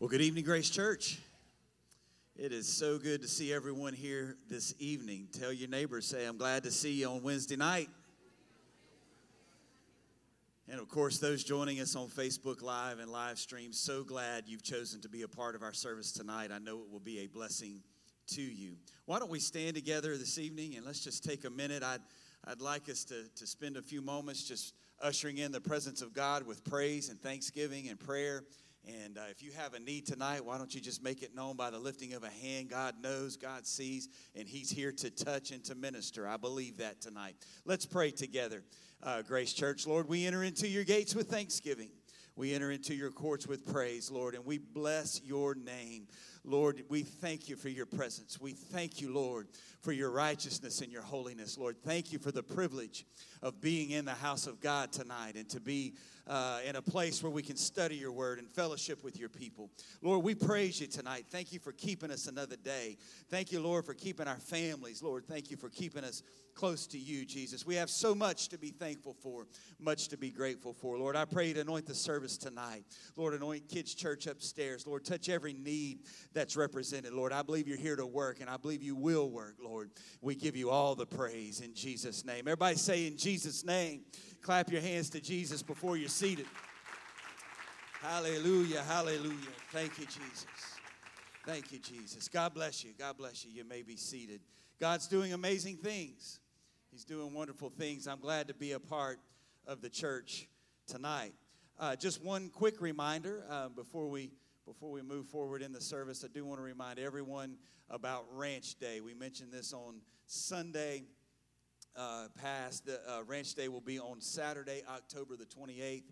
Well, good evening, Grace Church. It is so good to see everyone here this evening. Tell your neighbors, say, I'm glad to see you on Wednesday night. And of course, those joining us on Facebook Live and live stream, so glad you've chosen to be a part of our service tonight. I know it will be a blessing to you. Why don't we stand together this evening and let's just take a minute. I'd, I'd like us to, to spend a few moments just ushering in the presence of God with praise and thanksgiving and prayer. And uh, if you have a need tonight, why don't you just make it known by the lifting of a hand? God knows, God sees, and He's here to touch and to minister. I believe that tonight. Let's pray together, uh, Grace Church. Lord, we enter into your gates with thanksgiving. We enter into your courts with praise, Lord, and we bless your name. Lord, we thank you for your presence. We thank you, Lord, for your righteousness and your holiness. Lord, thank you for the privilege of being in the house of God tonight and to be uh, in a place where we can study your word and fellowship with your people. Lord, we praise you tonight. Thank you for keeping us another day. Thank you, Lord, for keeping our families. Lord, thank you for keeping us close to you, Jesus. We have so much to be thankful for, much to be grateful for. Lord, I pray to anoint the service tonight. Lord, anoint Kids Church upstairs. Lord, touch every need that's represented. Lord, I believe you're here to work, and I believe you will work, Lord. We give you all the praise in Jesus' name. Everybody say in Jesus' name. Clap your hands to Jesus before you're seated. Hallelujah, hallelujah. Thank you, Jesus. Thank you, Jesus. God bless you. God bless you. You may be seated. God's doing amazing things. He's doing wonderful things. I'm glad to be a part of the church tonight. Uh, just one quick reminder uh, before we before we move forward in the service. I do want to remind everyone about Ranch Day. We mentioned this on Sunday uh, past. The uh, Ranch Day will be on Saturday, October the 28th.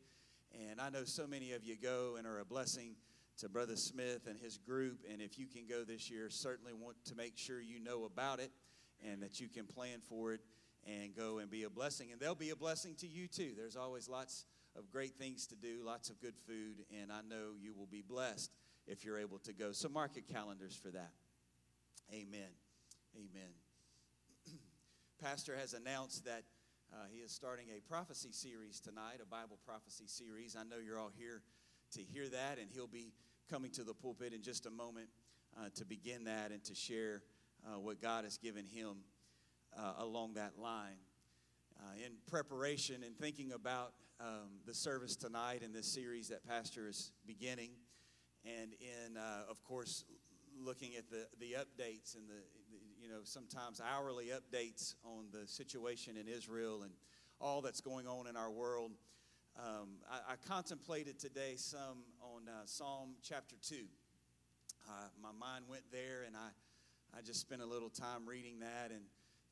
And I know so many of you go and are a blessing to Brother Smith and his group. And if you can go this year, certainly want to make sure you know about it and that you can plan for it and go and be a blessing. And they'll be a blessing to you too. There's always lots of great things to do, lots of good food, and I know you will be blessed if you're able to go. So mark your calendars for that. Amen. Amen. Pastor has announced that uh, he is starting a prophecy series tonight, a Bible prophecy series. I know you're all here to hear that, and he'll be coming to the pulpit in just a moment uh, to begin that and to share uh, what God has given him uh, along that line. Uh, in preparation and thinking about um, the service tonight and this series that Pastor is beginning, and in, uh, of course, looking at the, the updates and the, you know, sometimes hourly updates on the situation in Israel and all that's going on in our world. Um, I, I, contemplated today some on uh, Psalm chapter 2. Uh, my mind went there, and I, I just spent a little time reading that and,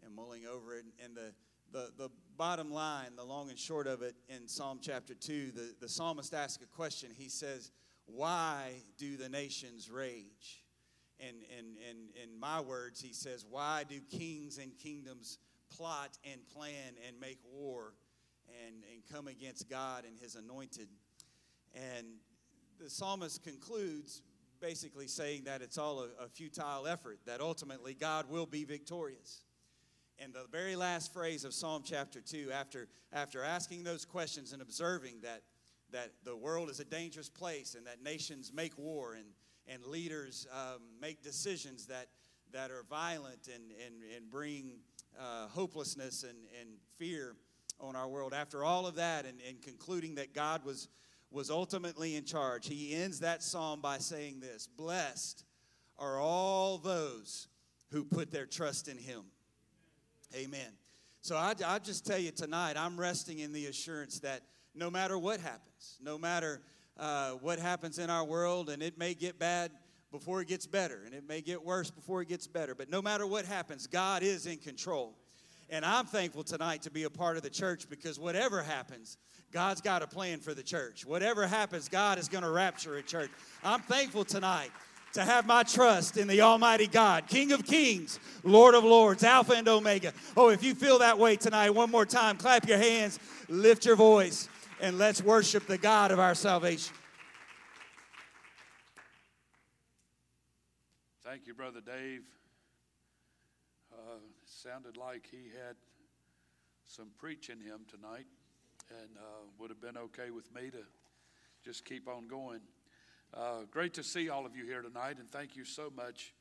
and mulling over it. And the, the, the bottom line, the long and short of it, in Psalm chapter 2, the, the psalmist asks a question. He says, Why do the nations rage? And in, in, in my words, he says, Why do kings and kingdoms plot and plan and make war and, and come against God and his anointed? And the psalmist concludes basically saying that it's all a, a futile effort, that ultimately God will be victorious. And the very last phrase of Psalm chapter 2, after, after asking those questions and observing that, that the world is a dangerous place and that nations make war and, and leaders um, make decisions that, that are violent and, and, and bring uh, hopelessness and, and fear on our world. After all of that, and, and concluding that God was, was ultimately in charge, he ends that psalm by saying this Blessed are all those who put their trust in him. Amen. So I, I just tell you tonight, I'm resting in the assurance that no matter what happens, no matter uh, what happens in our world, and it may get bad before it gets better, and it may get worse before it gets better. But no matter what happens, God is in control. And I'm thankful tonight to be a part of the church because whatever happens, God's got a plan for the church. Whatever happens, God is going to rapture a church. I'm thankful tonight to have my trust in the Almighty God, King of Kings, Lord of Lords, Alpha and Omega. Oh, if you feel that way tonight, one more time, clap your hands, lift your voice and let's worship the God of our salvation. Thank you, Brother Dave. Uh, sounded like he had some preaching him tonight and uh, would have been okay with me to just keep on going. Uh, great to see all of you here tonight, and thank you so much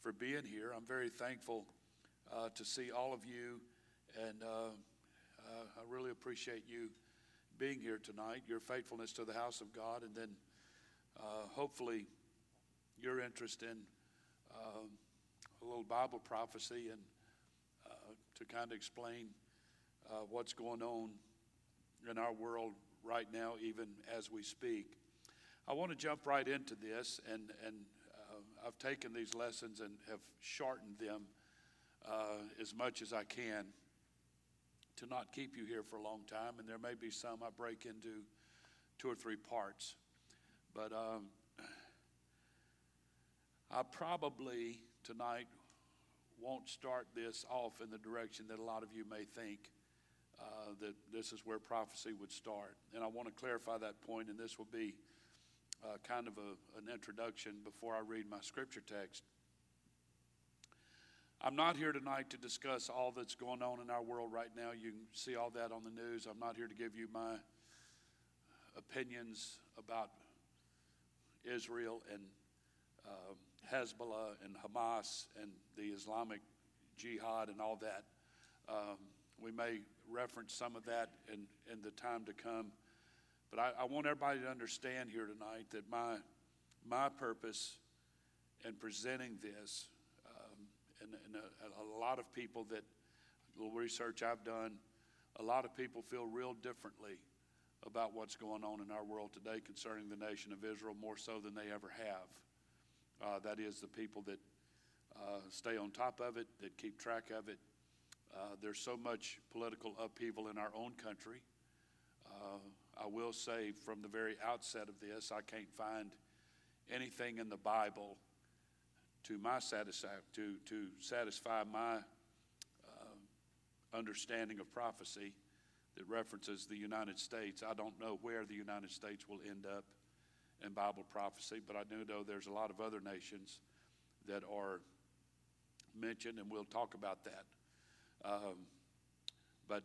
for being here. I'm very thankful uh, to see all of you, and uh, uh, I really appreciate you being here tonight, your faithfulness to the house of God, and then uh, hopefully your interest in um, a little Bible prophecy and to kind of explain what's going on in our world right now, even as we speak. I want to jump right into this, and, and uh, I've taken these lessons and have shortened them uh, as much as I can to not keep you here for a long time, and there may be some I break into two or three parts. But um, I probably tonight won't start this off in the direction that a lot of you may think uh, that this is where prophecy would start. And I want to clarify that point, and this will be uh, kind of a, an introduction before I read my scripture text. I'm not here tonight to discuss all that's going on in our world right now. You can see all that on the news. I'm not here to give you my opinions about Israel and uh, Hezbollah and Hamas and the Islamic Jihad and all that. Um, we may reference some of that in, in the time to come. But I, I want everybody to understand here tonight that my, my purpose in presenting this, um, and, and a, a lot of people that, little research I've done, a lot of people feel real differently about what's going on in our world today concerning the nation of Israel more so than they ever have. Uh, that is, the people that uh, stay on top of it, that keep track of it. Uh, there's so much political upheaval in our own country. I will say from the very outset of this, I can't find anything in the Bible to my satisfy, to, to satisfy my uh, understanding of prophecy that references the United States. I don't know where the United States will end up in Bible prophecy, but I do know there's a lot of other nations that are mentioned, and we'll talk about that. Um, but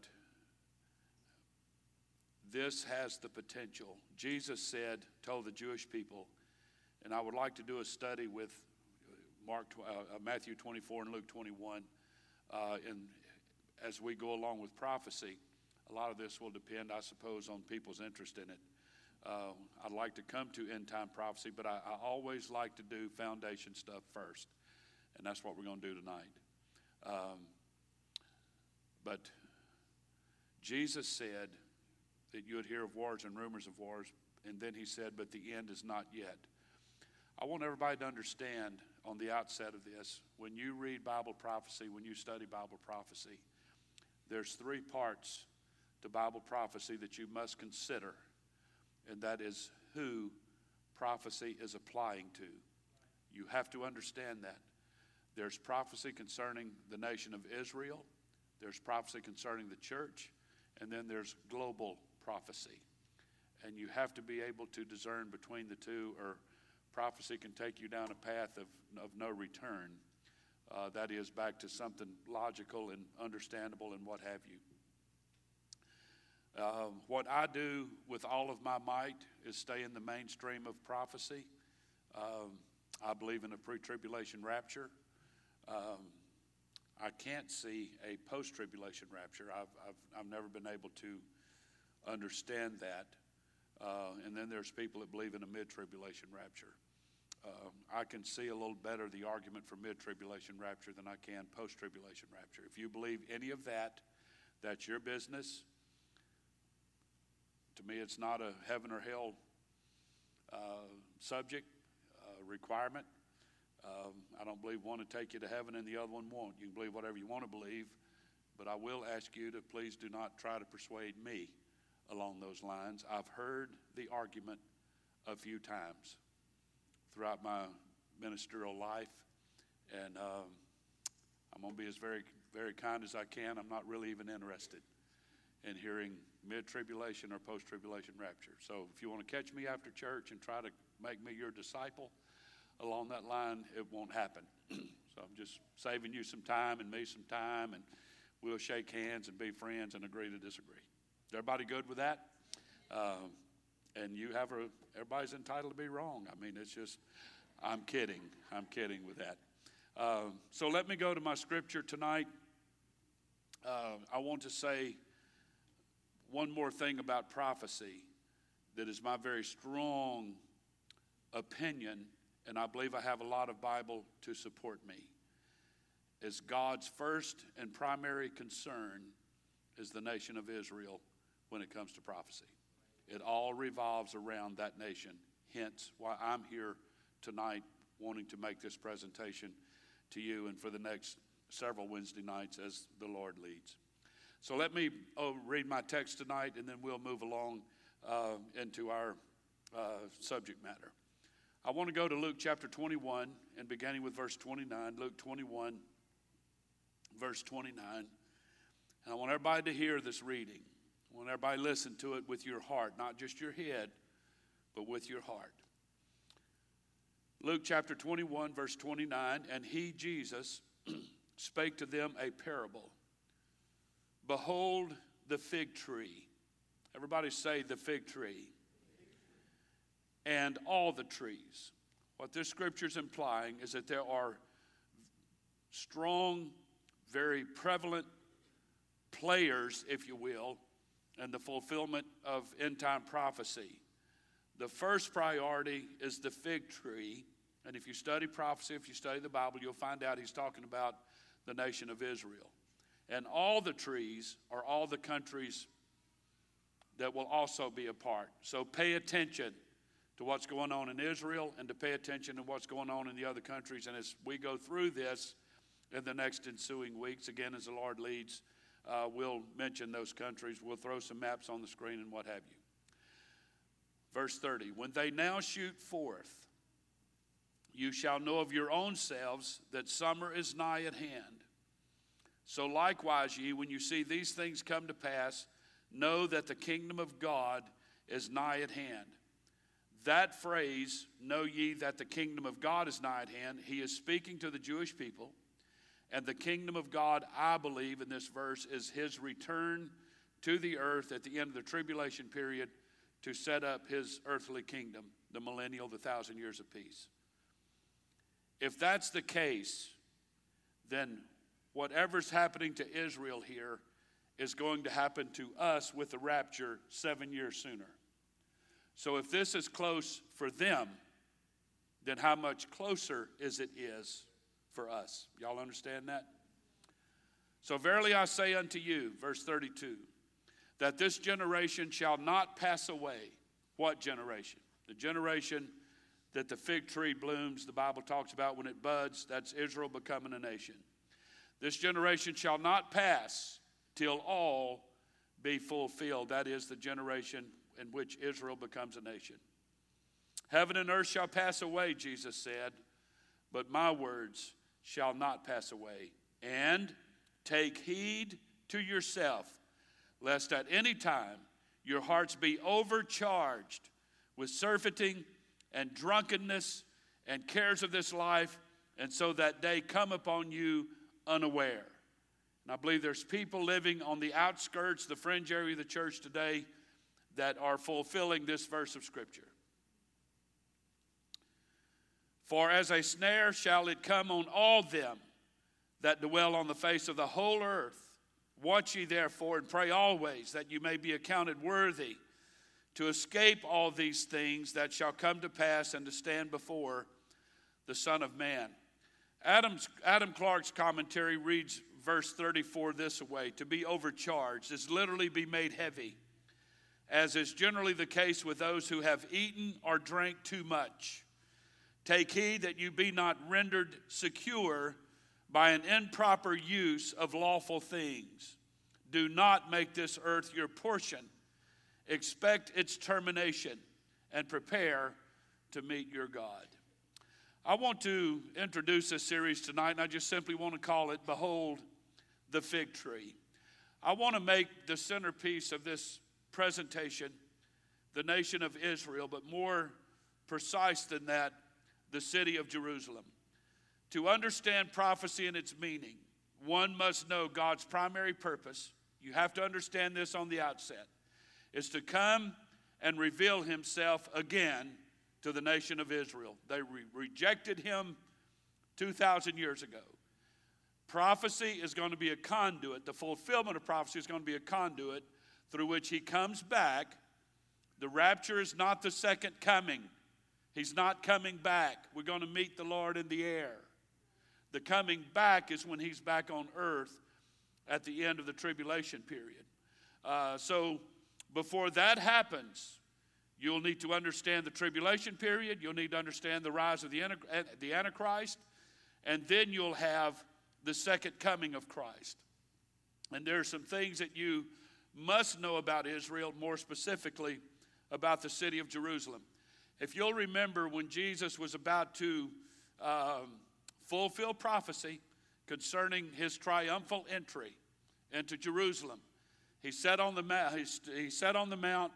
this has the potential. Jesus said, told the Jewish people, and I would like to do a study with Mark, uh, uh, Matthew 24 and Luke 21, uh, and as we go along with prophecy, a lot of this will depend, I suppose, on people's interest in it. Uh, I'd like to come to end time prophecy, but I, I, always like to do foundation stuff first, and that's what we're going to do tonight. Um, but Jesus said that you would hear of wars and rumors of wars, and then he said, But the end is not yet. I want everybody to understand on the outset of this when you read Bible prophecy, when you study Bible prophecy, there's three parts to Bible prophecy that you must consider, and that is who prophecy is applying to. You have to understand that. There's prophecy concerning the nation of Israel, there's prophecy concerning the church, and then there's global prophecy. And you have to be able to discern between the two, or prophecy can take you down a path of, of no return. Uh, that is, back to something logical and understandable and what have you. Um, what I do with all of my might is stay in the mainstream of prophecy. Um, I believe in a pre tribulation rapture. Um, I can't see a post tribulation rapture. I've, I've, I've never been able to understand that. Uh, and then there's people that believe in a mid tribulation rapture. Um, I can see a little better the argument for mid tribulation rapture than I can post tribulation rapture. If you believe any of that, that's your business. To me, it's not a heaven or hell uh, subject, uh, requirement. Um, I don't believe one will take you to heaven and the other one won't. You can believe whatever you want to believe, but I will ask you to please do not try to persuade me along those lines. I've heard the argument a few times throughout my ministerial life, and um, I'm going to be as very, very kind as I can. I'm not really even interested in hearing mid tribulation or post tribulation rapture. So if you want to catch me after church and try to make me your disciple, along that line, it won't happen. so I'm just saving you some time and me some time, and we'll shake hands and be friends and agree to disagree. Is everybody good with that? Uh, and you have a, everybody's entitled to be wrong. I mean, it's just, I'm kidding. I'm kidding with that. Uh, so let me go to my scripture tonight. Uh, I want to say one more thing about prophecy that is my very strong opinion, and I believe I have a lot of Bible to support me. Is God's first and primary concern is the nation of Israel when it comes to prophecy. It all revolves around that nation. Hence, why I'm here tonight wanting to make this presentation to you and for the next several Wednesday nights as the Lord leads. So let me oh, read my text tonight and then we'll move along uh, into our uh, subject matter. I want to go to Luke chapter 21 and beginning with verse 29. Luke 21, verse 29. And I want everybody to hear this reading. I want everybody to listen to it with your heart, not just your head, but with your heart. Luke chapter 21, verse 29. And he, Jesus, spake to them a parable Behold the fig tree. Everybody say the fig tree. And all the trees. What this scripture is implying is that there are strong, very prevalent players, if you will, in the fulfillment of end time prophecy. The first priority is the fig tree. And if you study prophecy, if you study the Bible, you'll find out he's talking about the nation of Israel. And all the trees are all the countries that will also be a part. So pay attention to what's going on in Israel and to pay attention to what's going on in the other countries. And as we go through this in the next ensuing weeks, again, as the Lord leads, uh, we'll mention those countries. We'll throw some maps on the screen and what have you. Verse 30 When they now shoot forth, you shall know of your own selves that summer is nigh at hand. So likewise, ye, when you see these things come to pass, know that the kingdom of God is nigh at hand. That phrase, know ye that the kingdom of God is nigh at hand, he is speaking to the Jewish people. And the kingdom of God, I believe, in this verse, is his return to the earth at the end of the tribulation period to set up his earthly kingdom, the millennial, the thousand years of peace. If that's the case, then whatever's happening to Israel here is going to happen to us with the rapture seven years sooner. So if this is close for them, then how much closer is it is for us? Y'all understand that? So verily I say unto you, verse 32, that this generation shall not pass away. What generation? The generation that the fig tree blooms, the Bible talks about when it buds, that's Israel becoming a nation. This generation shall not pass till all be fulfilled. That is the generation in which Israel becomes a nation. Heaven and earth shall pass away, Jesus said, but my words shall not pass away. And take heed to yourself, lest at any time your hearts be overcharged with surfeiting and drunkenness and cares of this life, and so that day come upon you unaware. And I believe there's people living on the outskirts, the fringe area of the church today that are fulfilling this verse of Scripture. For as a snare shall it come on all them that dwell on the face of the whole earth. Watch ye therefore and pray always that you may be accounted worthy to escape all these things that shall come to pass and to stand before the Son of Man. Adam's, Adam Clarke's commentary reads verse 34 this way To be overcharged is literally be made heavy, as is generally the case with those who have eaten or drank too much. Take heed that you be not rendered secure by an improper use of lawful things. Do not make this earth your portion. Expect its termination and prepare to meet your God. I want to introduce this series tonight, and I just simply want to call it Behold the Fig Tree. I want to make the centerpiece of this presentation the nation of Israel, but more precise than that, the city of Jerusalem. To understand prophecy and its meaning, one must know God's primary purpose. You have to understand this on the outset is to come and reveal himself again to the nation of Israel. They re- rejected him 2,000 years ago. Prophecy is going to be a conduit, the fulfillment of prophecy is going to be a conduit through which he comes back. The rapture is not the second coming, he's not coming back. We're going to meet the Lord in the air. The coming back is when he's back on earth at the end of the tribulation period. Uh, so before that happens, you'll need to understand the tribulation period, you'll need to understand the rise of the, the Antichrist, and then you'll have the second coming of Christ. And there are some things that you must know about Israel, more specifically about the city of Jerusalem. If you'll remember when Jesus was about to um, fulfill prophecy concerning his triumphal entry into Jerusalem, he sat on the mount, he sat on the mount,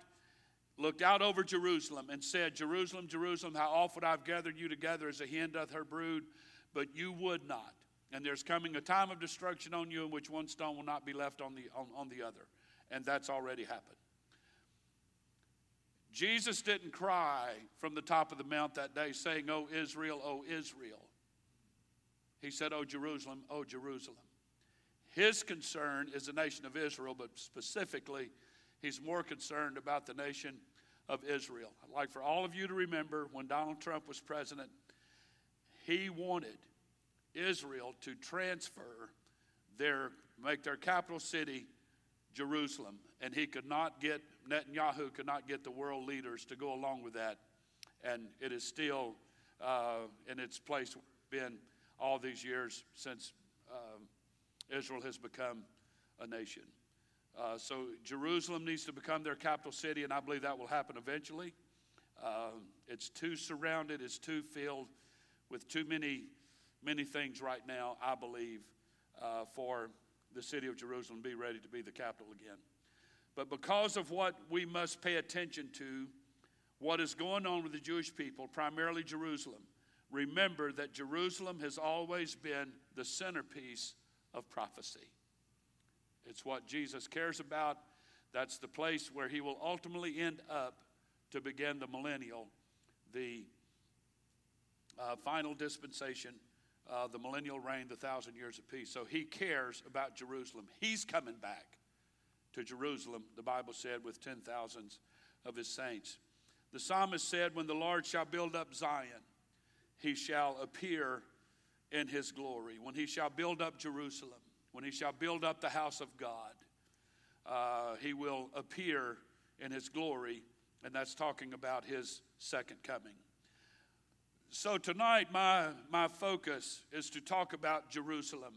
looked out over Jerusalem, and said, Jerusalem, Jerusalem, how often I've gathered you together as a hen doth her brood, but you would not. And there's coming a time of destruction on you in which one stone will not be left on the, on, on the other. And that's already happened. Jesus didn't cry from the top of the mount that day saying, Oh, Israel, oh, Israel. He said, Oh, Jerusalem, oh, Jerusalem. His concern is the nation of Israel, but specifically, he's more concerned about the nation of Israel. I'd like for all of you to remember when Donald Trump was president, he wanted Israel to transfer their, make their capital city Jerusalem. And he could not get, Netanyahu could not get the world leaders to go along with that. And it is still uh, in its place been all these years since um, Israel has become a nation. Uh, so Jerusalem needs to become their capital city, and I believe that will happen eventually. Uh, it's too surrounded, it's too filled with too many many things right now, I believe, uh, for the city of Jerusalem to be ready to be the capital again. But because of what we must pay attention to, what is going on with the Jewish people, primarily Jerusalem, remember that Jerusalem has always been the centerpiece of prophecy. It's what Jesus cares about. That's the place where he will ultimately end up to begin the millennial, the uh, final dispensation uh, the millennial reign, the thousand years of peace. So he cares about Jerusalem. He's coming back to Jerusalem, the Bible said, with ten thousands of his saints. The psalmist said, When the Lord shall build up Zion, he shall appear in his glory. When he shall build up Jerusalem, when he shall build up the house of God, uh, he will appear in his glory, and that's talking about his second coming. So tonight, my, my focus is to talk about Jerusalem.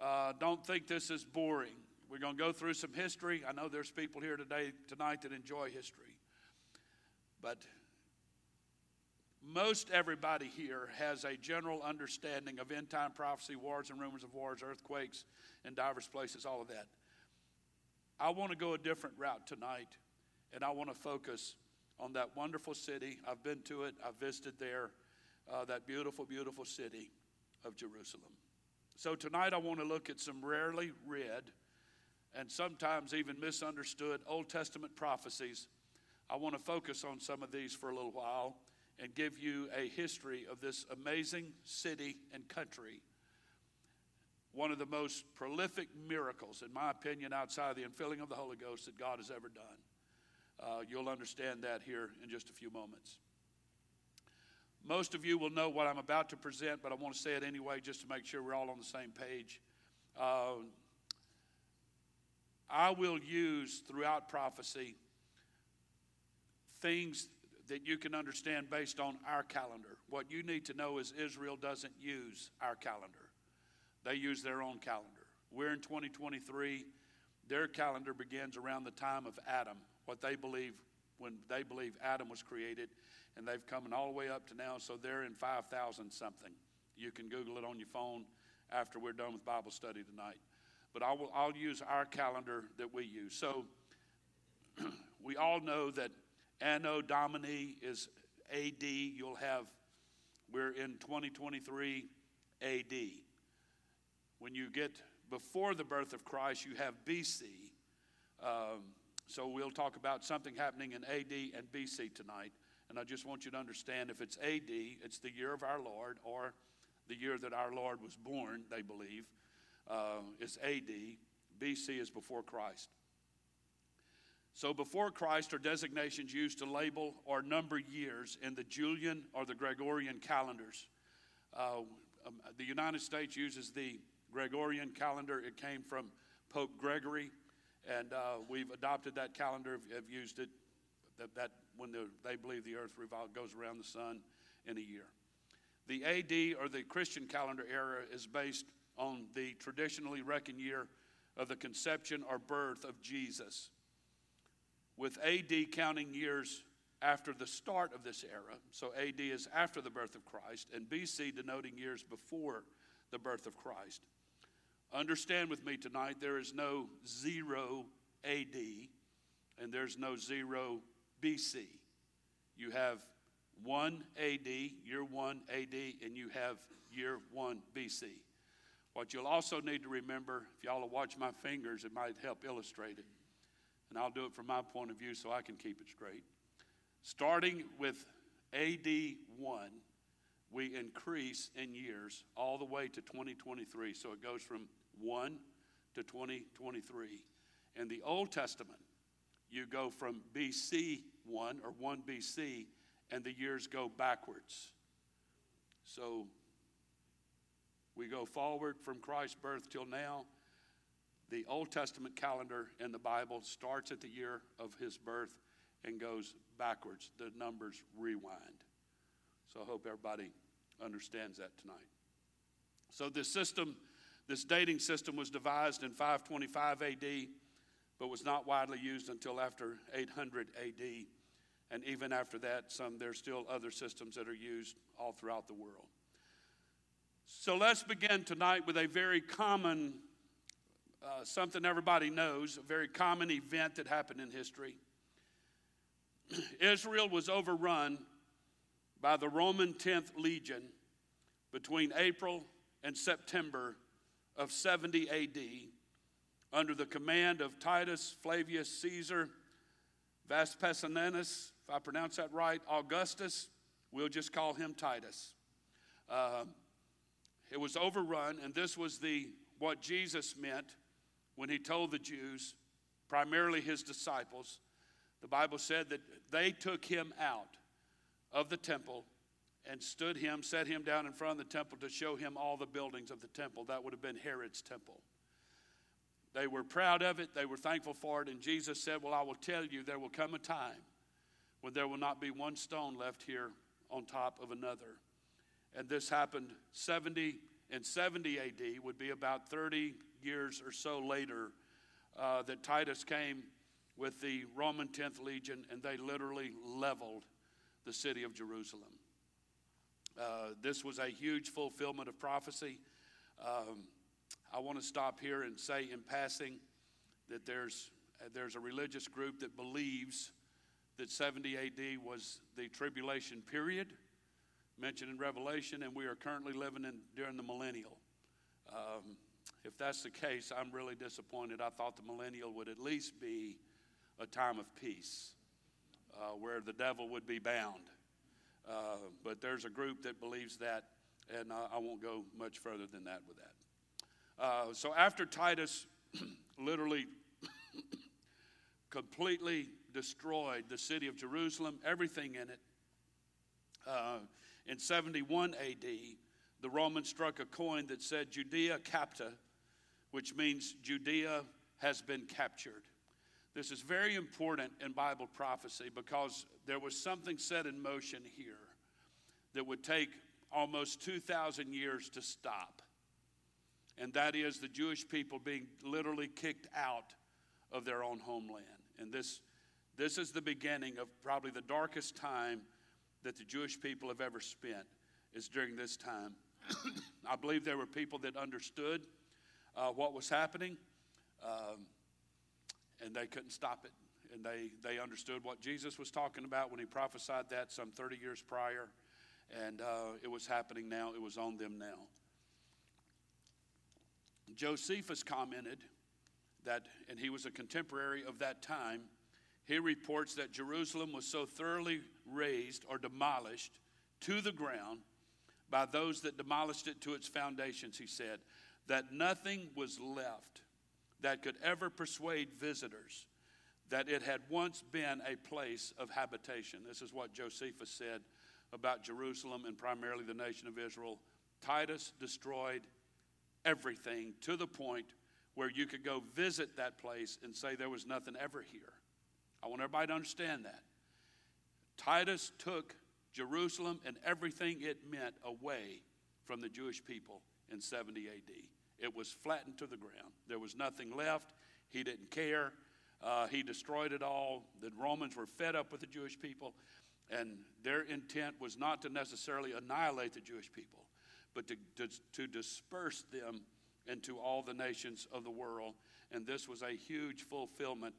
Uh, don't think this is boring. We're going to go through some history. I know there's people here today tonight that enjoy history. But most everybody here has a general understanding of end time prophecy, wars and rumors of wars, earthquakes in diverse places, all of that. I want to go a different route tonight, and I want to focus on that wonderful city. I've been to it, I've visited there uh, that beautiful, beautiful city of Jerusalem. So tonight I want to look at some rarely read and sometimes even misunderstood Old Testament prophecies. I want to focus on some of these for a little while and give you a history of this amazing city and country. One of the most prolific miracles, in my opinion, outside of the infilling of the Holy Ghost that God has ever done. Uh, you'll understand that here in just a few moments. Most of you will know what I'm about to present, but I want to say it anyway just to make sure we're all on the same page. Uh, I will use throughout prophecy things that you can understand based on our calendar. What you need to know is Israel doesn't use our calendar, they use their own calendar. We're in 2023. Their calendar begins around the time of Adam, what they believe when they believe Adam was created and they've come all the way up to now, so they're in 5,000 something. You can Google it on your phone after we're done with Bible study tonight. But I will, I'll use our calendar that we use. So we all know that Anno Domini is AD. You'll have, we're in 2023 AD. When you get before the birth of Christ, you have BC. Um, So we'll talk about something happening in AD and BC tonight. And I just want you to understand if it's AD, it's the year of our Lord, or the year that our Lord was born, they believe, uh, is AD. BC is before Christ. So before Christ are designations used to label or number years in the Julian or the Gregorian calendars. Uh, um, the United States uses the Gregorian calendar. It came from Pope Gregory, and uh, we've adopted that calendar, have used it, that, that when the, they believe the earth revol- goes around the sun in a year. The AD or the Christian calendar era is based on the traditionally reckoned year of the conception or birth of Jesus, with AD counting years after the start of this era. So AD is after the birth of Christ, and BC denoting years before the birth of Christ. Understand with me tonight, there is no zero AD and there's no zero BC. You have 1 AD, year 1 AD, and you have year 1 BC. What you'll also need to remember, if y'all will watch my fingers, it might help illustrate it. And I'll do it from my point of view so I can keep it straight. Starting with AD 1, we increase in years all the way to 2023. So it goes from 1 to 2023. In the Old Testament, you go from BC 1 or 1 BC, and the years go backwards. So we go forward from Christ's birth till now. The Old Testament calendar in the Bible starts at the year of his birth and goes backwards. The numbers rewind. So I hope everybody understands that tonight. So this system, this dating system was devised in 525 AD, but was not widely used until after 800 AD. And even after that, some there's still other systems that are used all throughout the world. So let's begin tonight with a very common, uh, something everybody knows, a very common event that happened in history. Israel was overrun by the Roman 10th Legion between April and September of 70 AD under the command of Titus Flavius Caesar Vespasianus, if I pronounce that right, Augustus. We'll just call him Titus. Uh, it was overrun, and this was the what Jesus meant when he told the Jews, primarily his disciples. The Bible said that they took him out of the temple and stood him, set him down in front of the temple to show him all the buildings of the temple. That would have been Herod's temple. They were proud of it, they were thankful for it, and Jesus said, Well, I will tell you, there will come a time when there will not be one stone left here on top of another. And this happened 70 and 70 AD, would be about 30 years or so later, uh, that Titus came with the Roman 10th Legion and they literally leveled the city of Jerusalem. Uh, this was a huge fulfillment of prophecy. Um, I want to stop here and say in passing that there's, there's a religious group that believes that 70 AD was the tribulation period mentioned in Revelation, and we are currently living in during the millennial. Um, if that's the case, I'm really disappointed. I thought the millennial would at least be a time of peace uh, where the devil would be bound. Uh, but there's a group that believes that, and uh, I won't go much further than that with that. Uh, so after Titus literally completely destroyed the city of Jerusalem, everything in it, uh, in 71 AD, the Romans struck a coin that said Judea capta, which means Judea has been captured. This is very important in Bible prophecy because there was something set in motion here that would take almost 2,000 years to stop. And that is the Jewish people being literally kicked out of their own homeland. And this, this is the beginning of probably the darkest time that the Jewish people have ever spent, is during this time. I believe there were people that understood uh, what was happening. Um, and they couldn't stop it. And they, they understood what Jesus was talking about when he prophesied that some 30 years prior. And uh, it was happening now, it was on them now. Josephus commented that, and he was a contemporary of that time, he reports that Jerusalem was so thoroughly razed or demolished to the ground by those that demolished it to its foundations, he said, that nothing was left that could ever persuade visitors that it had once been a place of habitation. This is what Josephus said about Jerusalem and primarily the nation of Israel. Titus destroyed everything to the point where you could go visit that place and say there was nothing ever here. I want everybody to understand that. Titus took Jerusalem and everything it meant away from the Jewish people in 70 AD. It was flattened to the ground. There was nothing left. He didn't care. Uh, he destroyed it all. The Romans were fed up with the Jewish people, and their intent was not to necessarily annihilate the Jewish people, but to, to, to disperse them into all the nations of the world. And this was a huge fulfillment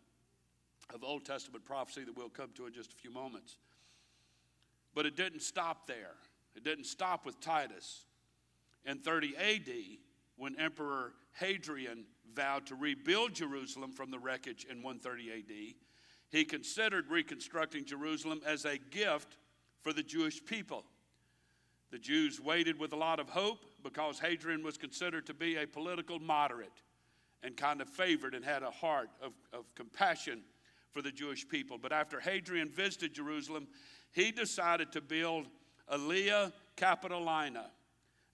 of Old Testament prophecy that we'll come to in just a few moments. But it didn't stop there. It didn't stop with Titus. In 30 AD, when Emperor Hadrian vowed to rebuild Jerusalem from the wreckage in 130 AD, he considered reconstructing Jerusalem as a gift for the Jewish people. The Jews waited with a lot of hope because Hadrian was considered to be a political moderate and kind of favored and had a heart of, of compassion for the Jewish people. But after Hadrian visited Jerusalem, he decided to build Aelia Capitolina,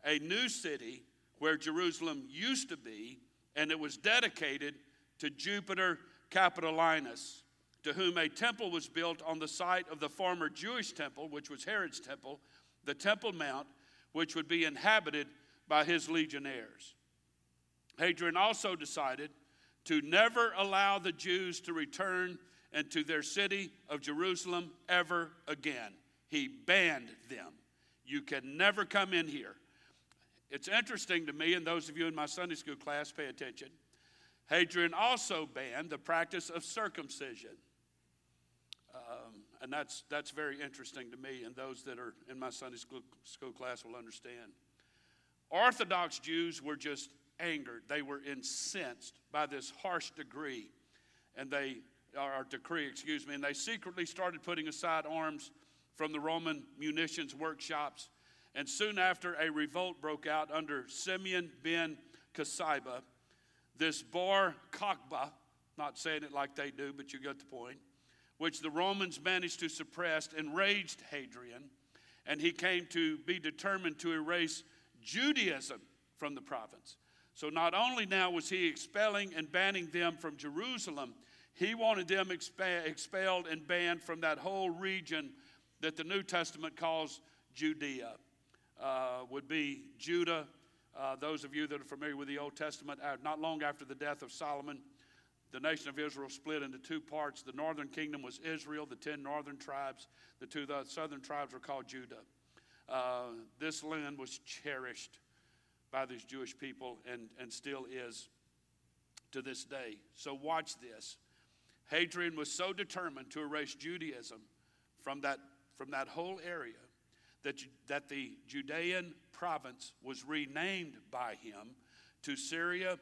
a new city where Jerusalem used to be, and it was dedicated to Jupiter Capitolinus, to whom a temple was built on the site of the former Jewish temple, which was Herod's temple, the Temple Mount, which would be inhabited by his legionnaires. Hadrian also decided to never allow the Jews to return into their city of Jerusalem ever again. He banned them. You can never come in here. It's interesting to me, and those of you in my Sunday school class pay attention. Hadrian also banned the practice of circumcision. Um, and that's, that's very interesting to me, and those that are in my Sunday school, school class will understand. Orthodox Jews were just angered. They were incensed by this harsh decree, and they, or decree, excuse me, and they secretly started putting aside arms from the Roman munitions workshops. And soon after, a revolt broke out under Simeon ben Kasiba. This Bar Kokhba, not saying it like they do, but you get the point, which the Romans managed to suppress, enraged Hadrian, and he came to be determined to erase Judaism from the province. So not only now was he expelling and banning them from Jerusalem, he wanted them expa- expelled and banned from that whole region that the New Testament calls Judea. Uh, would be Judah. Uh, those of you that are familiar with the Old Testament, uh, not long after the death of Solomon, the nation of Israel split into two parts. The northern kingdom was Israel, the ten northern tribes. The two the southern tribes were called Judah. Uh, this land was cherished by these Jewish people and, and still is to this day. So, watch this. Hadrian was so determined to erase Judaism from that, from that whole area that, that the Judean province was renamed by him to Syria,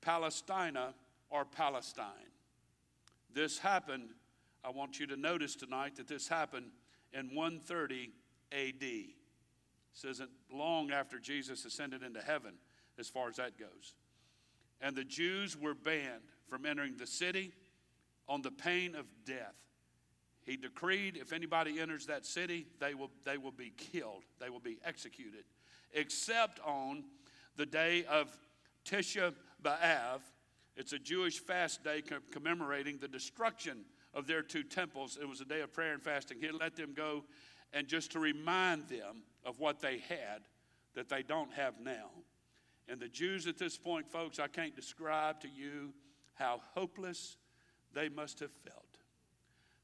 Palestina, or Palestine. This happened, I want you to notice tonight that this happened in 130 AD. This isn't long after Jesus ascended into heaven, as far as that goes. And the Jews were banned from entering the city on the pain of death. He decreed if anybody enters that city, they will, they will be killed, they will be executed, except on the day of Tisha B'Av. It's a Jewish fast day commemorating the destruction of their two temples. It was a day of prayer and fasting. He let them go and just to remind them of what they had that they don't have now. And the Jews at this point, folks, I can't describe to you how hopeless they must have felt.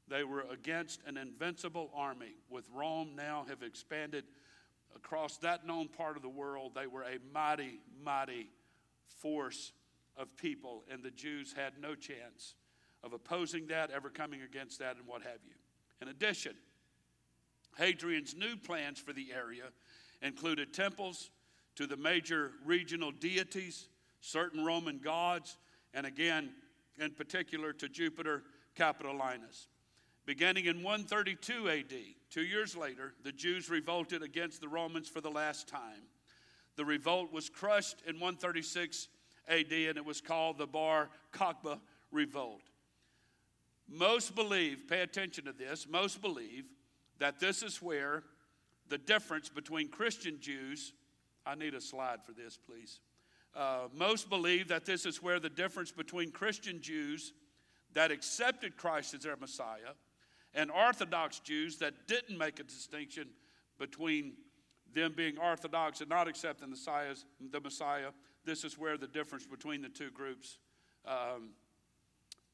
They were against an invincible army, with Rome now have expanded across that known part of the world. They were a mighty, mighty force of people, and the Jews had no chance of opposing that, ever coming against that, and what have you. In addition, Hadrian's new plans for the area included temples to the major regional deities, certain Roman gods, and again, in particular, to Jupiter Capitolinus. Beginning in 132 AD, two years later, the Jews revolted against the Romans for the last time. The revolt was crushed in 136 AD and it was called the Bar Kokhba Revolt. Most believe, pay attention to this, most believe that this is where the difference between Christian Jews, I need a slide for this, please. Uh, most believe that this is where the difference between Christian Jews that accepted Christ as their Messiah and Orthodox Jews that didn't make a distinction between them being Orthodox and not accepting the, Messiah, this is where the difference between the two groups um,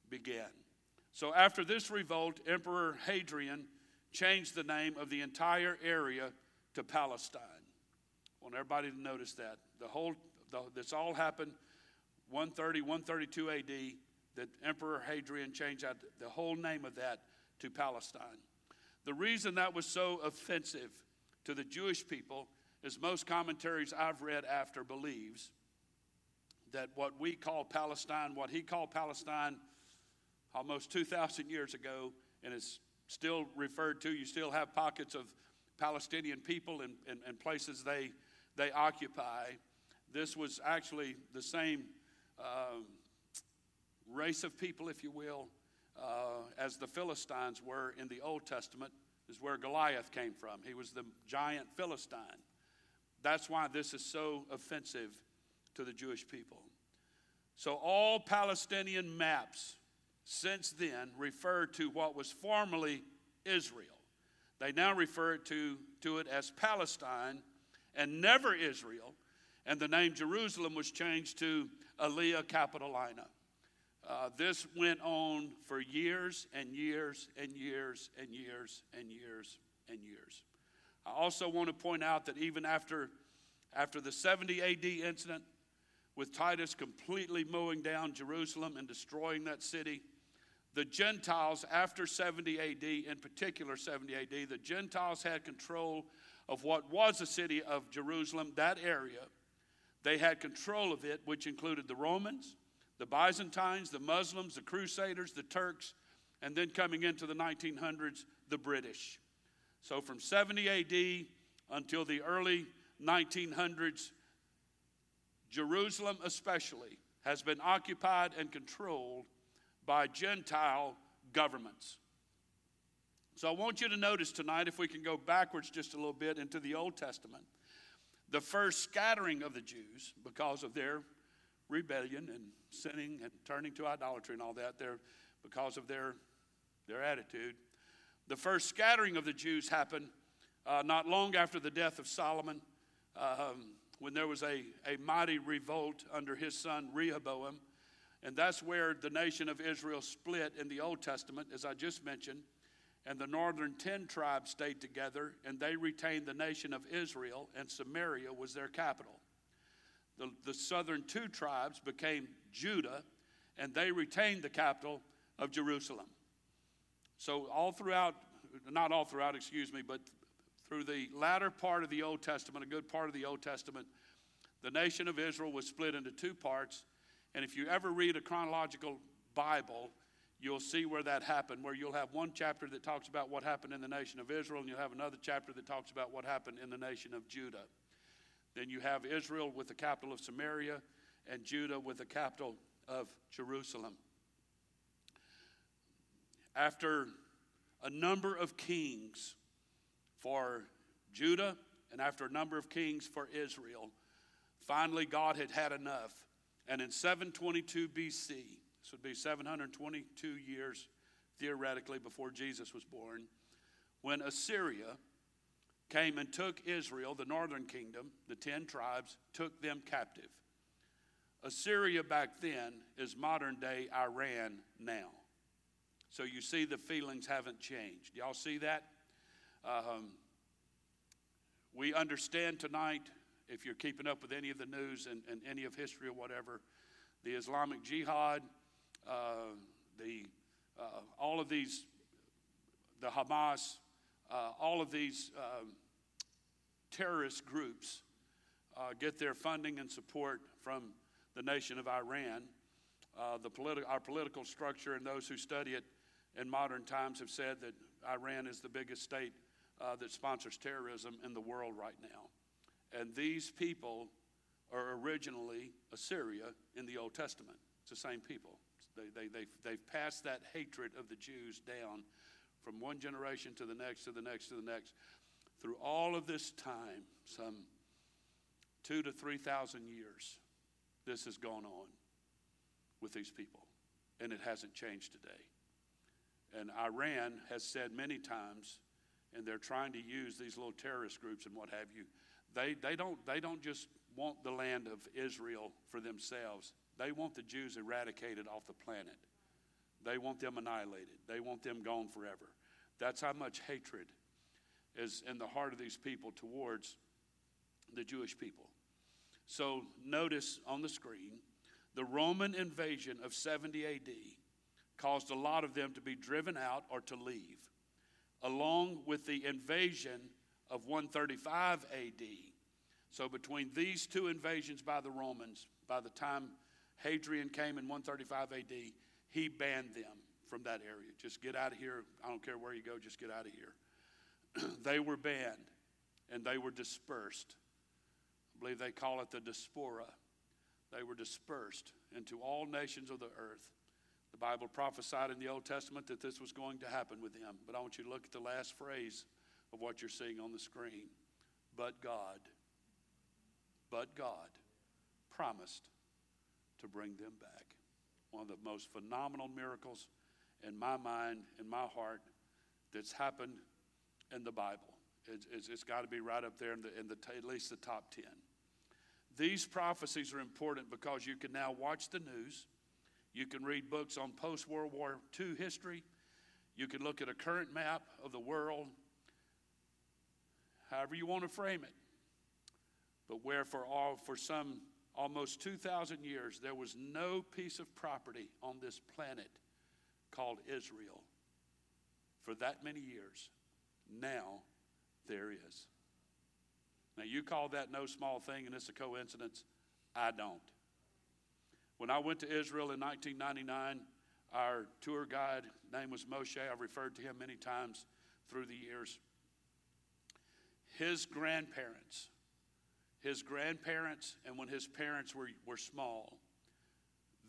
began. So after this revolt, Emperor Hadrian changed the name of the entire area to Palestine. I want everybody to notice that. The whole, the, this all happened 130, 132 AD, that Emperor Hadrian changed out the whole name of that to Palestine. The reason that was so offensive to the Jewish people is most commentaries I've read after believes that what we call Palestine, what he called Palestine almost 2,000 years ago, and is still referred to. You still have pockets of Palestinian people and, places they, they occupy. This was actually the same uh, race of people, if you will, uh, as the Philistines were in the Old Testament, is where Goliath came from. He was the giant Philistine. That's why this is so offensive to the Jewish people. So, all Palestinian maps since then refer to what was formerly Israel. They now refer to, to it as Palestine and never Israel, and the name Jerusalem was changed to Aelia Capitolina. Uh, this went on for years and years and years and years and years and years. I also want to point out that even after, after the 70 AD incident, with Titus completely mowing down Jerusalem and destroying that city, the Gentiles after 70 AD, in particular 70 AD, the Gentiles had control of what was the city of Jerusalem, that area. They had control of it, which included the Romans, the Byzantines, the Muslims, the Crusaders, the Turks, and then coming into the 1900s, the British. So from 70 AD until the early 1900s, Jerusalem especially has been occupied and controlled by Gentile governments. So I want you to notice tonight, if we can go backwards just a little bit into the Old Testament, the first scattering of the Jews because of their rebellion and sinning and turning to idolatry and all that, there because of their, their attitude. The first scattering of the Jews happened uh, not long after the death of Solomon, um, when there was a, a mighty revolt under his son Rehoboam. And that's where the nation of Israel split in the Old Testament, as I just mentioned. And the northern ten tribes stayed together, and they retained the nation of Israel, and Samaria was their capital. The, the southern two tribes became Judah, and they retained the capital of Jerusalem. So, all throughout, not all throughout, excuse me, but through the latter part of the Old Testament, a good part of the Old Testament, the nation of Israel was split into two parts. And if you ever read a chronological Bible, you'll see where that happened, where you'll have one chapter that talks about what happened in the nation of Israel, and you'll have another chapter that talks about what happened in the nation of Judah. Then you have Israel with the capital of Samaria and Judah with the capital of Jerusalem. After a number of kings for Judah and after a number of kings for Israel, finally God had had enough. And in 722 BC, this would be 722 years theoretically before Jesus was born, when Assyria came and took Israel, the northern kingdom, the 10 tribes, took them captive. Assyria back then is modern day Iran now. So you see the feelings haven't changed. Y'all see that? Um, we understand tonight, if you're keeping up with any of the news and, and any of history or whatever, the Islamic Jihad, uh, the, uh, all of these, the Hamas, uh, all of these um, terrorist groups uh, get their funding and support from the nation of Iran. Uh, the politi- our political structure and those who study it in modern times have said that Iran is the biggest state uh, that sponsors terrorism in the world right now. And these people are originally Assyria in the Old Testament. It's the same people. They, they, they've, they've passed that hatred of the Jews down from one generation to the next, to the next, to the next. Through all of this time, some two to 3,000 years, this has gone on with these people. And it hasn't changed today. And Iran has said many times, and they're trying to use these little terrorist groups and what have you. They, they, don't, they don't just want the land of Israel for themselves, they want the Jews eradicated off the planet. They want them annihilated, they want them gone forever. That's how much hatred is in the heart of these people towards the Jewish people. So notice on the screen the Roman invasion of 70 AD caused a lot of them to be driven out or to leave, along with the invasion of 135 AD. So, between these two invasions by the Romans, by the time Hadrian came in 135 AD, he banned them from that area. Just get out of here. I don't care where you go, just get out of here. they were banned and they were dispersed. I believe they call it the diaspora. They were dispersed into all nations of the earth. The Bible prophesied in the Old Testament that this was going to happen with them. But I want you to look at the last phrase of what you're seeing on the screen. But God, but God promised to bring them back. One of the most phenomenal miracles in my mind, in my heart, that's happened in the Bible. it's, it's, it's got to be right up there in, the, in the, at least the top 10. These prophecies are important because you can now watch the news you can read books on post World War II history. You can look at a current map of the world, however you want to frame it. But where for all for some almost 2,000 years there was no piece of property on this planet called Israel for that many years, now there is. Now you call that no small thing and it's a coincidence. I don't. When I went to Israel in 1999, our tour guide name was Moshe. I've referred to him many times through the years. His grandparents, his grandparents, and when his parents were, were small,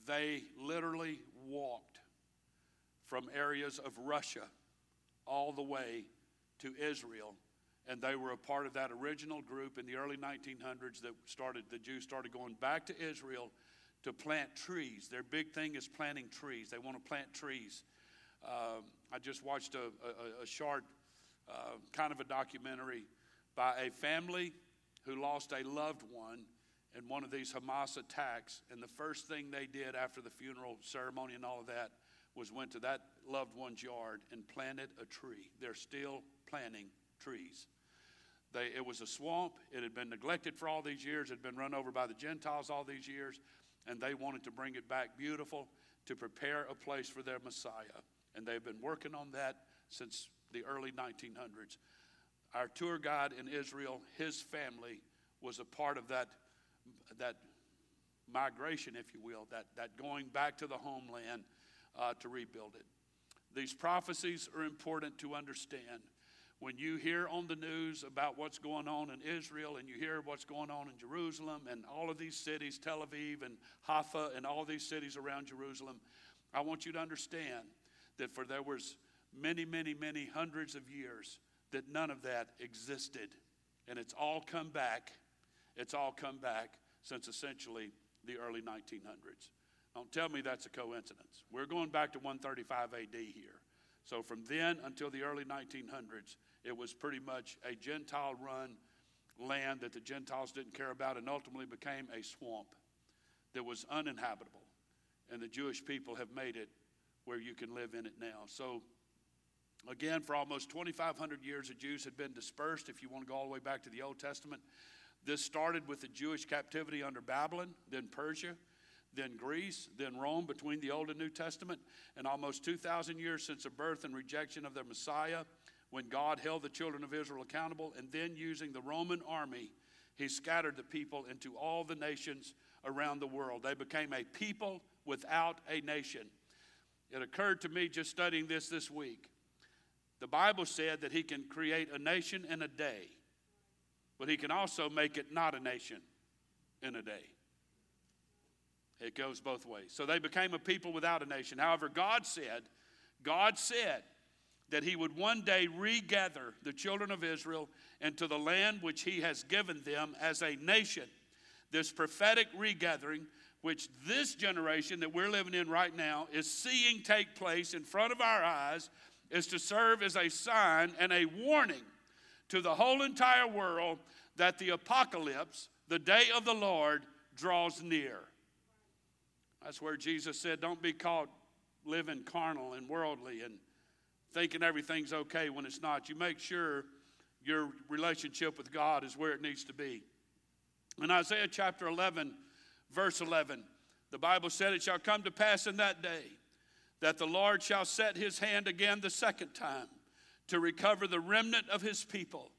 they literally walked from areas of Russia all the way to Israel. And they were a part of that original group in the early 1900s that started, the Jews started going back to Israel to plant trees. Their big thing is planting trees. They want to plant trees. Um, I just watched a, a, a short, uh, kind of a documentary by a family who lost a loved one in one of these Hamas attacks. And the first thing they did after the funeral ceremony and all of that was went to that loved one's yard and planted a tree. They're still planting trees. They, it was a swamp. It had been neglected for all these years. It had been run over by the Gentiles all these years and they wanted to bring it back beautiful to prepare a place for their Messiah. And they've been working on that since the early 1900s. Our tour guide in Israel, his family was a part of that, that migration, if you will, that, that going back to the homeland uh, to rebuild it. These prophecies are important to understand when you hear on the news about what's going on in Israel and you hear what's going on in Jerusalem and all of these cities, Tel Aviv and Haifa and all these cities around Jerusalem, I want you to understand that for there was many, many, many hundreds of years that none of that existed. And it's all come back. It's all come back since essentially the early 1900s. Don't tell me that's a coincidence. We're going back to 135 AD here. So from then until the early 1900s, it was pretty much a Gentile run land that the Gentiles didn't care about and ultimately became a swamp that was uninhabitable. And the Jewish people have made it where you can live in it now. So, again, for almost 2,500 years, the Jews had been dispersed. If you want to go all the way back to the Old Testament, this started with the Jewish captivity under Babylon, then Persia, then Greece, then Rome between the Old and New Testament, and almost 2,000 years since the birth and rejection of their Messiah, when God held the children of Israel accountable, and then using the Roman army, he scattered the people into all the nations around the world. They became a people without a nation. It occurred to me just studying this this week. The Bible said that He can create a nation in a day, but He can also make it not a nation in a day. It goes both ways. So they became a people without a nation. However, God said, God said that He would one day regather the children of Israel into the land which He has given them as a nation. This prophetic regathering, which this generation that we're living in right now is seeing take place in front of our eyes, is to serve as a sign and a warning to the whole entire world that the apocalypse, the day of the Lord, draws near. That's where Jesus said, Don't be caught living carnal and worldly and thinking everything's okay when it's not. You make sure your relationship with God is where it needs to be. In Isaiah chapter 11, verse 11, the Bible said, It shall come to pass in that day that the Lord shall set his hand again the second time to recover the remnant of his people,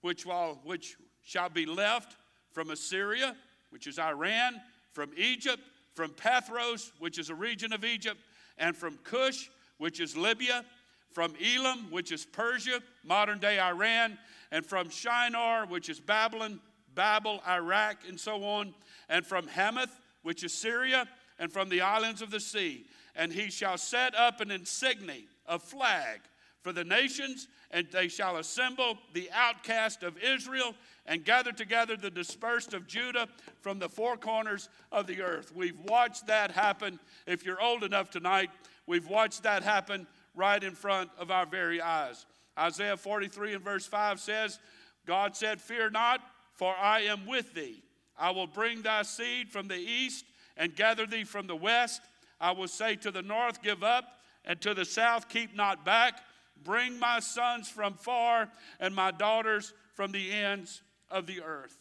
which, while, which shall be left from Assyria, which is Iran, from Egypt, from Pathros, which is a region of Egypt, and from Cush, which is Libya, from Elam, which is Persia, modern day Iran, and from Shinar, which is Babylon, Babel, Iraq, and so on, and from Hamath, which is Syria, and from the islands of the sea. And he shall set up an insignia, a flag, for the nations, and they shall assemble the outcast of Israel and gather together the dispersed of Judah from the four corners of the earth. We've watched that happen. If you're old enough tonight, we've watched that happen right in front of our very eyes. Isaiah 43 and verse 5 says, God said, Fear not, for I am with thee. I will bring thy seed from the east and gather thee from the west. I will say to the north, Give up, and to the south, Keep not back. Bring my sons from far and my daughters from the ends of the earth.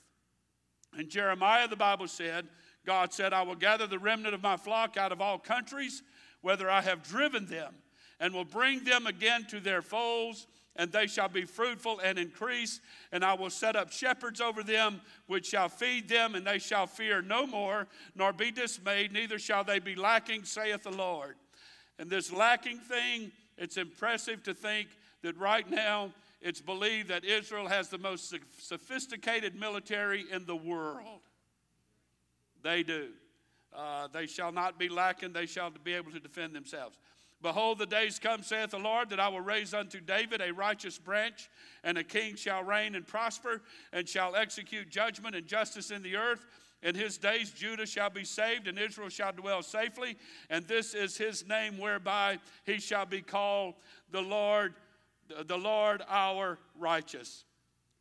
In Jeremiah, the Bible said, God said, I will gather the remnant of my flock out of all countries, whether I have driven them, and will bring them again to their folds, and they shall be fruitful and increase. And I will set up shepherds over them, which shall feed them, and they shall fear no more, nor be dismayed, neither shall they be lacking, saith the Lord. And this lacking thing it's impressive to think that right now it's believed that Israel has the most sophisticated military in the world. They do. Uh, they shall not be lacking, they shall be able to defend themselves. Behold, the days come, saith the Lord, that I will raise unto David a righteous branch, and a king shall reign and prosper, and shall execute judgment and justice in the earth. In his days, Judah shall be saved, and Israel shall dwell safely. And this is his name whereby he shall be called the Lord, the Lord our righteous.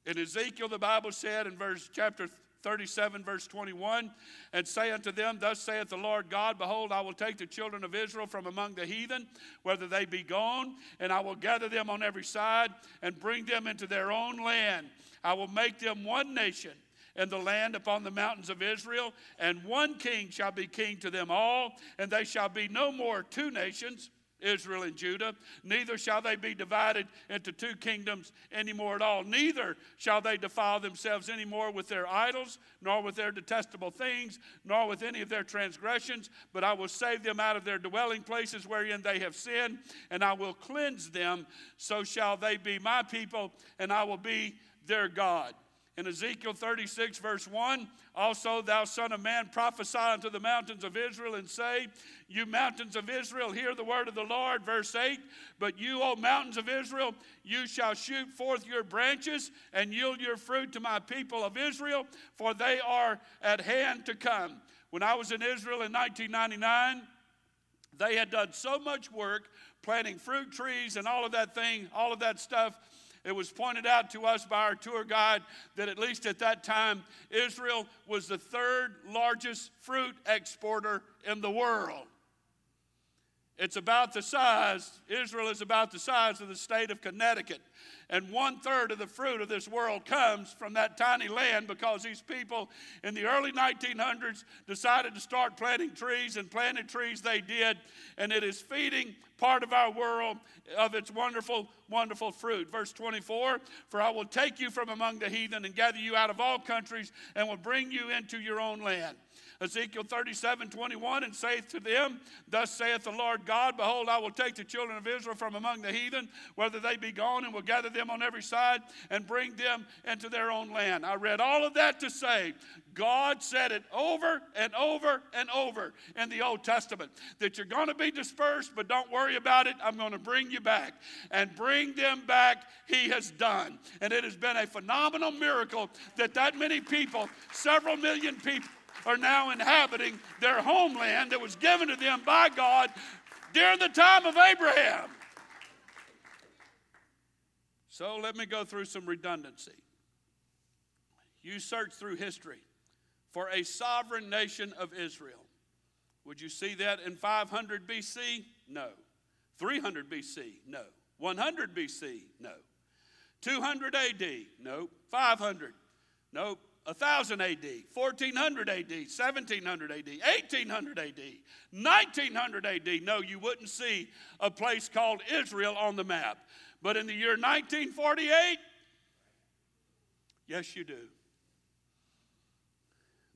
In Ezekiel, the Bible said in verse chapter 37, verse 21, and say unto them, Thus saith the Lord God, Behold, I will take the children of Israel from among the heathen, whether they be gone, and I will gather them on every side and bring them into their own land. I will make them one nation in the land upon the mountains of Israel, and one king shall be king to them all, and they shall be no more two nations. Israel and Judah, neither shall they be divided into two kingdoms anymore at all. Neither shall they defile themselves anymore with their idols, nor with their detestable things, nor with any of their transgressions, but I will save them out of their dwelling places wherein they have sinned, and I will cleanse them. So shall they be my people, and I will be their God. In Ezekiel 36, verse 1, also, thou son of man, prophesy unto the mountains of Israel and say, You mountains of Israel, hear the word of the Lord. Verse 8, But you, O mountains of Israel, you shall shoot forth your branches and yield your fruit to my people of Israel, for they are at hand to come. When I was in Israel in 1999, they had done so much work planting fruit trees and all of that thing, all of that stuff it was pointed out to us by our tour guide that at least at that time, Israel was the third largest fruit exporter in the world. It's about the size, Israel is about the size of the state of Connecticut. And one third of the fruit of this world comes from that tiny land because these people in the early 1900s decided to start planting trees and planted trees they did. And it is feeding part of our world of its wonderful, wonderful fruit. Verse 24 For I will take you from among the heathen and gather you out of all countries and will bring you into your own land. Ezekiel 37, 21, and saith to them, Thus saith the Lord God, Behold, I will take the children of Israel from among the heathen, whether they be gone, and will gather them on every side and bring them into their own land. I read all of that to say, God said it over and over and over in the Old Testament that you're going to be dispersed, but don't worry about it. I'm going to bring you back. And bring them back, He has done. And it has been a phenomenal miracle that that many people, several million people, are now inhabiting their homeland that was given to them by God during the time of Abraham. So let me go through some redundancy. You search through history for a sovereign nation of Israel. Would you see that in 500 BC? No. 300 BC? No. 100 BC? No. 200 AD? No. 500? Nope. 1000 AD, 1400 AD, 1700 AD, 1800 AD, 1900 AD. No, you wouldn't see a place called Israel on the map. But in the year 1948, yes, you do.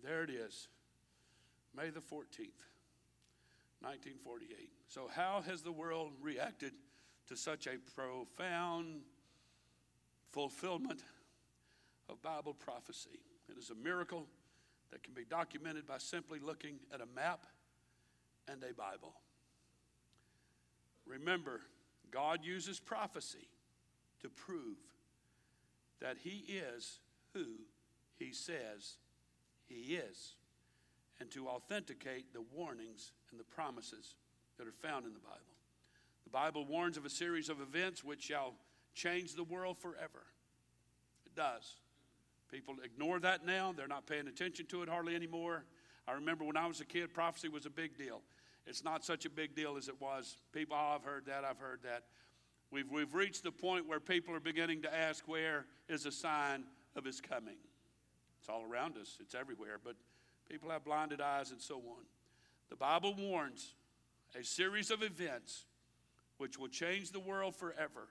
There it is, May the 14th, 1948. So, how has the world reacted to such a profound fulfillment of Bible prophecy? It is a miracle that can be documented by simply looking at a map and a Bible. Remember, God uses prophecy to prove that He is who He says He is, and to authenticate the warnings and the promises that are found in the Bible. The Bible warns of a series of events which shall change the world forever. It does. People ignore that now. They're not paying attention to it hardly anymore. I remember when I was a kid, prophecy was a big deal. It's not such a big deal as it was. People, oh, I've heard that, I've heard that. We've, we've reached the point where people are beginning to ask, where is a sign of his coming? It's all around us, it's everywhere, but people have blinded eyes and so on. The Bible warns a series of events which will change the world forever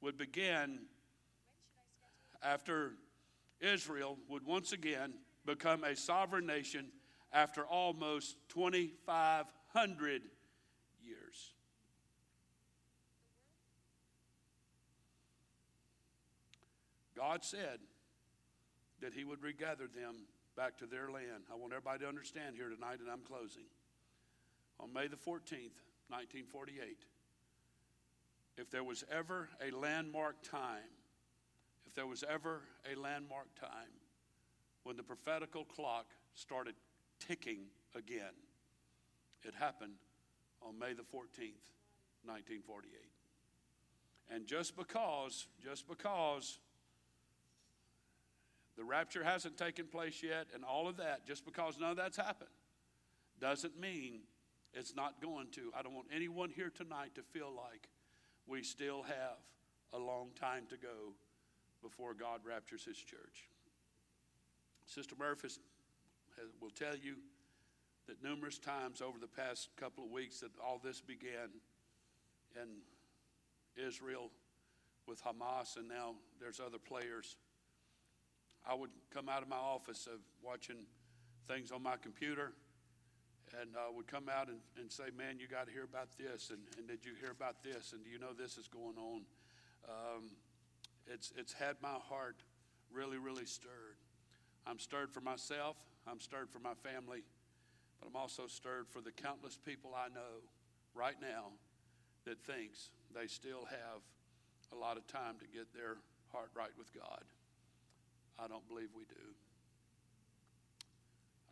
would begin after Israel would once again become a sovereign nation after almost 2,500 years. God said that He would regather them back to their land. I want everybody to understand here tonight, and I'm closing. On May the 14th, 1948, if there was ever a landmark time there was ever a landmark time when the prophetical clock started ticking again, it happened on May the 14th, 1948. And just because, just because the rapture hasn't taken place yet and all of that, just because none of that's happened, doesn't mean it's not going to. I don't want anyone here tonight to feel like we still have a long time to go before God raptures his church. Sister Murphy will tell you that numerous times over the past couple of weeks that all this began in Israel with Hamas, and now there's other players. I would come out of my office of watching things on my computer and uh, would come out and, and say, Man, you got to hear about this, and, and did you hear about this, and do you know this is going on? Um, it's, it's had my heart really, really stirred. I'm stirred for myself, I'm stirred for my family, but I'm also stirred for the countless people I know right now that thinks they still have a lot of time to get their heart right with God. I don't believe we do.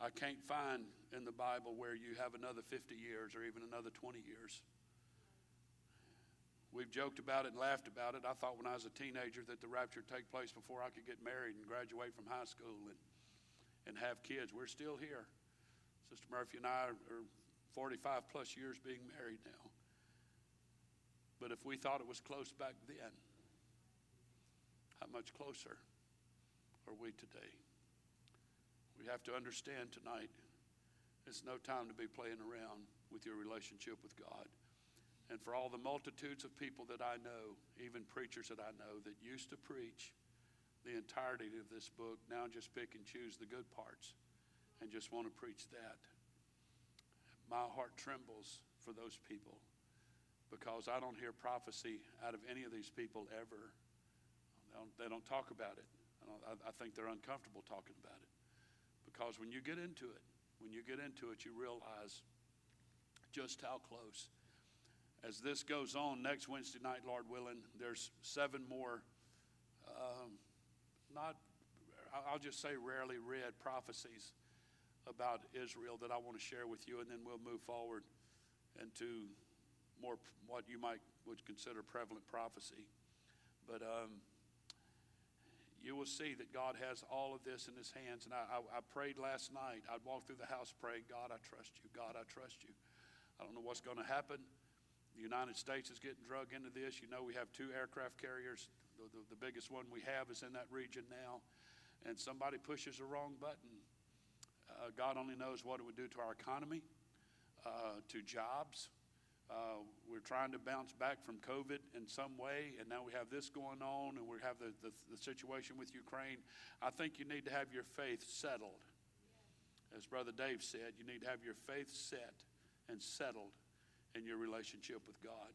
I can't find in the Bible where you have another 50 years or even another 20 years. We've joked about it and laughed about it. I thought when I was a teenager that the rapture would take place before I could get married and graduate from high school and, and have kids. We're still here. Sister Murphy and I are 45 plus years being married now. But if we thought it was close back then, how much closer are we today? We have to understand tonight it's no time to be playing around with your relationship with God. And for all the multitudes of people that I know, even preachers that I know, that used to preach the entirety of this book, now just pick and choose the good parts and just want to preach that. My heart trembles for those people because I don't hear prophecy out of any of these people ever. They don't, they don't talk about it. I, I think they're uncomfortable talking about it because when you get into it, when you get into it, you realize just how close. As this goes on next Wednesday night, Lord willing, there's seven more, um, not, I'll just say rarely read prophecies about Israel that I want to share with you, and then we'll move forward into more what you might would consider prevalent prophecy. But um, you will see that God has all of this in His hands. And I, I, I prayed last night. I'd walk through the house praying, God, I trust you. God, I trust you. I don't know what's going to happen. The United States is getting drug into this. You know, we have two aircraft carriers. The, the, the biggest one we have is in that region now. And somebody pushes the wrong button uh, God only knows what it would do to our economy, uh, to jobs. Uh, we're trying to bounce back from COVID in some way, and now we have this going on, and we have the, the, the situation with Ukraine. I think you need to have your faith settled. As Brother Dave said, you need to have your faith set and settled in your relationship with God.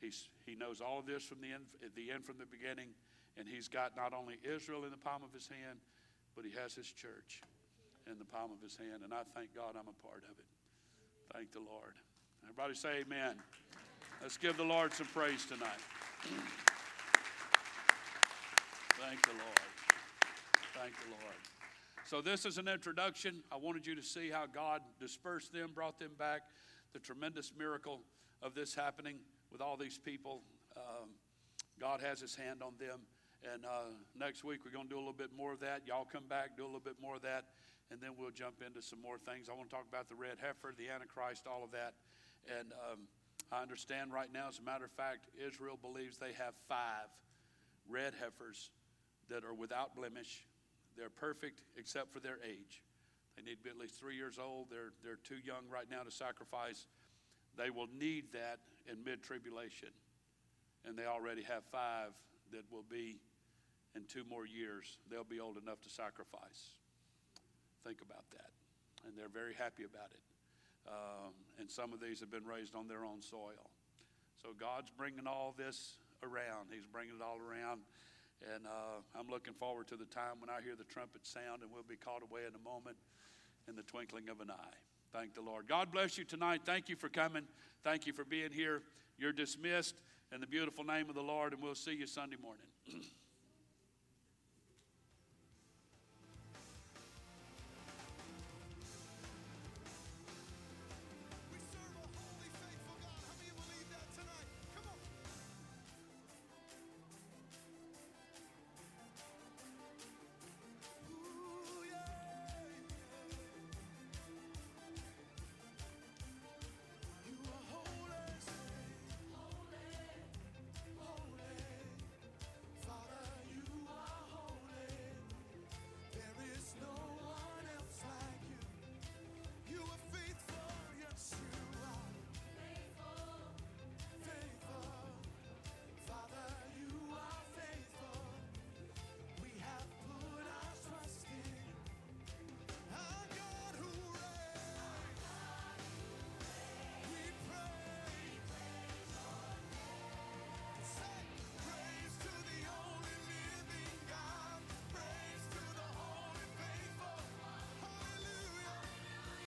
He's, he knows all of this from the end, the end from the beginning, and he's got not only Israel in the palm of his hand, but he has his church in the palm of his hand, and I thank God I'm a part of it. Thank the Lord. Everybody say amen. Let's give the Lord some praise tonight. Thank the Lord. Thank the Lord. So, this is an introduction. I wanted you to see how God dispersed them, brought them back, the tremendous miracle of this happening with all these people. Um, God has his hand on them. And uh, next week, we're going to do a little bit more of that. Y'all come back, do a little bit more of that and then we'll jump into some more things. I want to talk about the red heifer, the Antichrist, all of that. And um, I understand right now, as a matter of fact, Israel believes they have five red heifers that are without blemish. They're perfect except for their age. They need to be at least three years old. They're, they're too young right now to sacrifice. They will need that in mid tribulation. And they already have five that will be in two more years. They'll be old enough to sacrifice. Think about that. And they're very happy about it. Um, and some of these have been raised on their own soil. So God's bringing all this around. He's bringing it all around. And uh, I'm looking forward to the time when I hear the trumpet sound and we'll be caught away in a moment in the twinkling of an eye. Thank the Lord. God bless you tonight. Thank you for coming. Thank you for being here. You're dismissed in the beautiful name of the Lord, and we'll see you Sunday morning.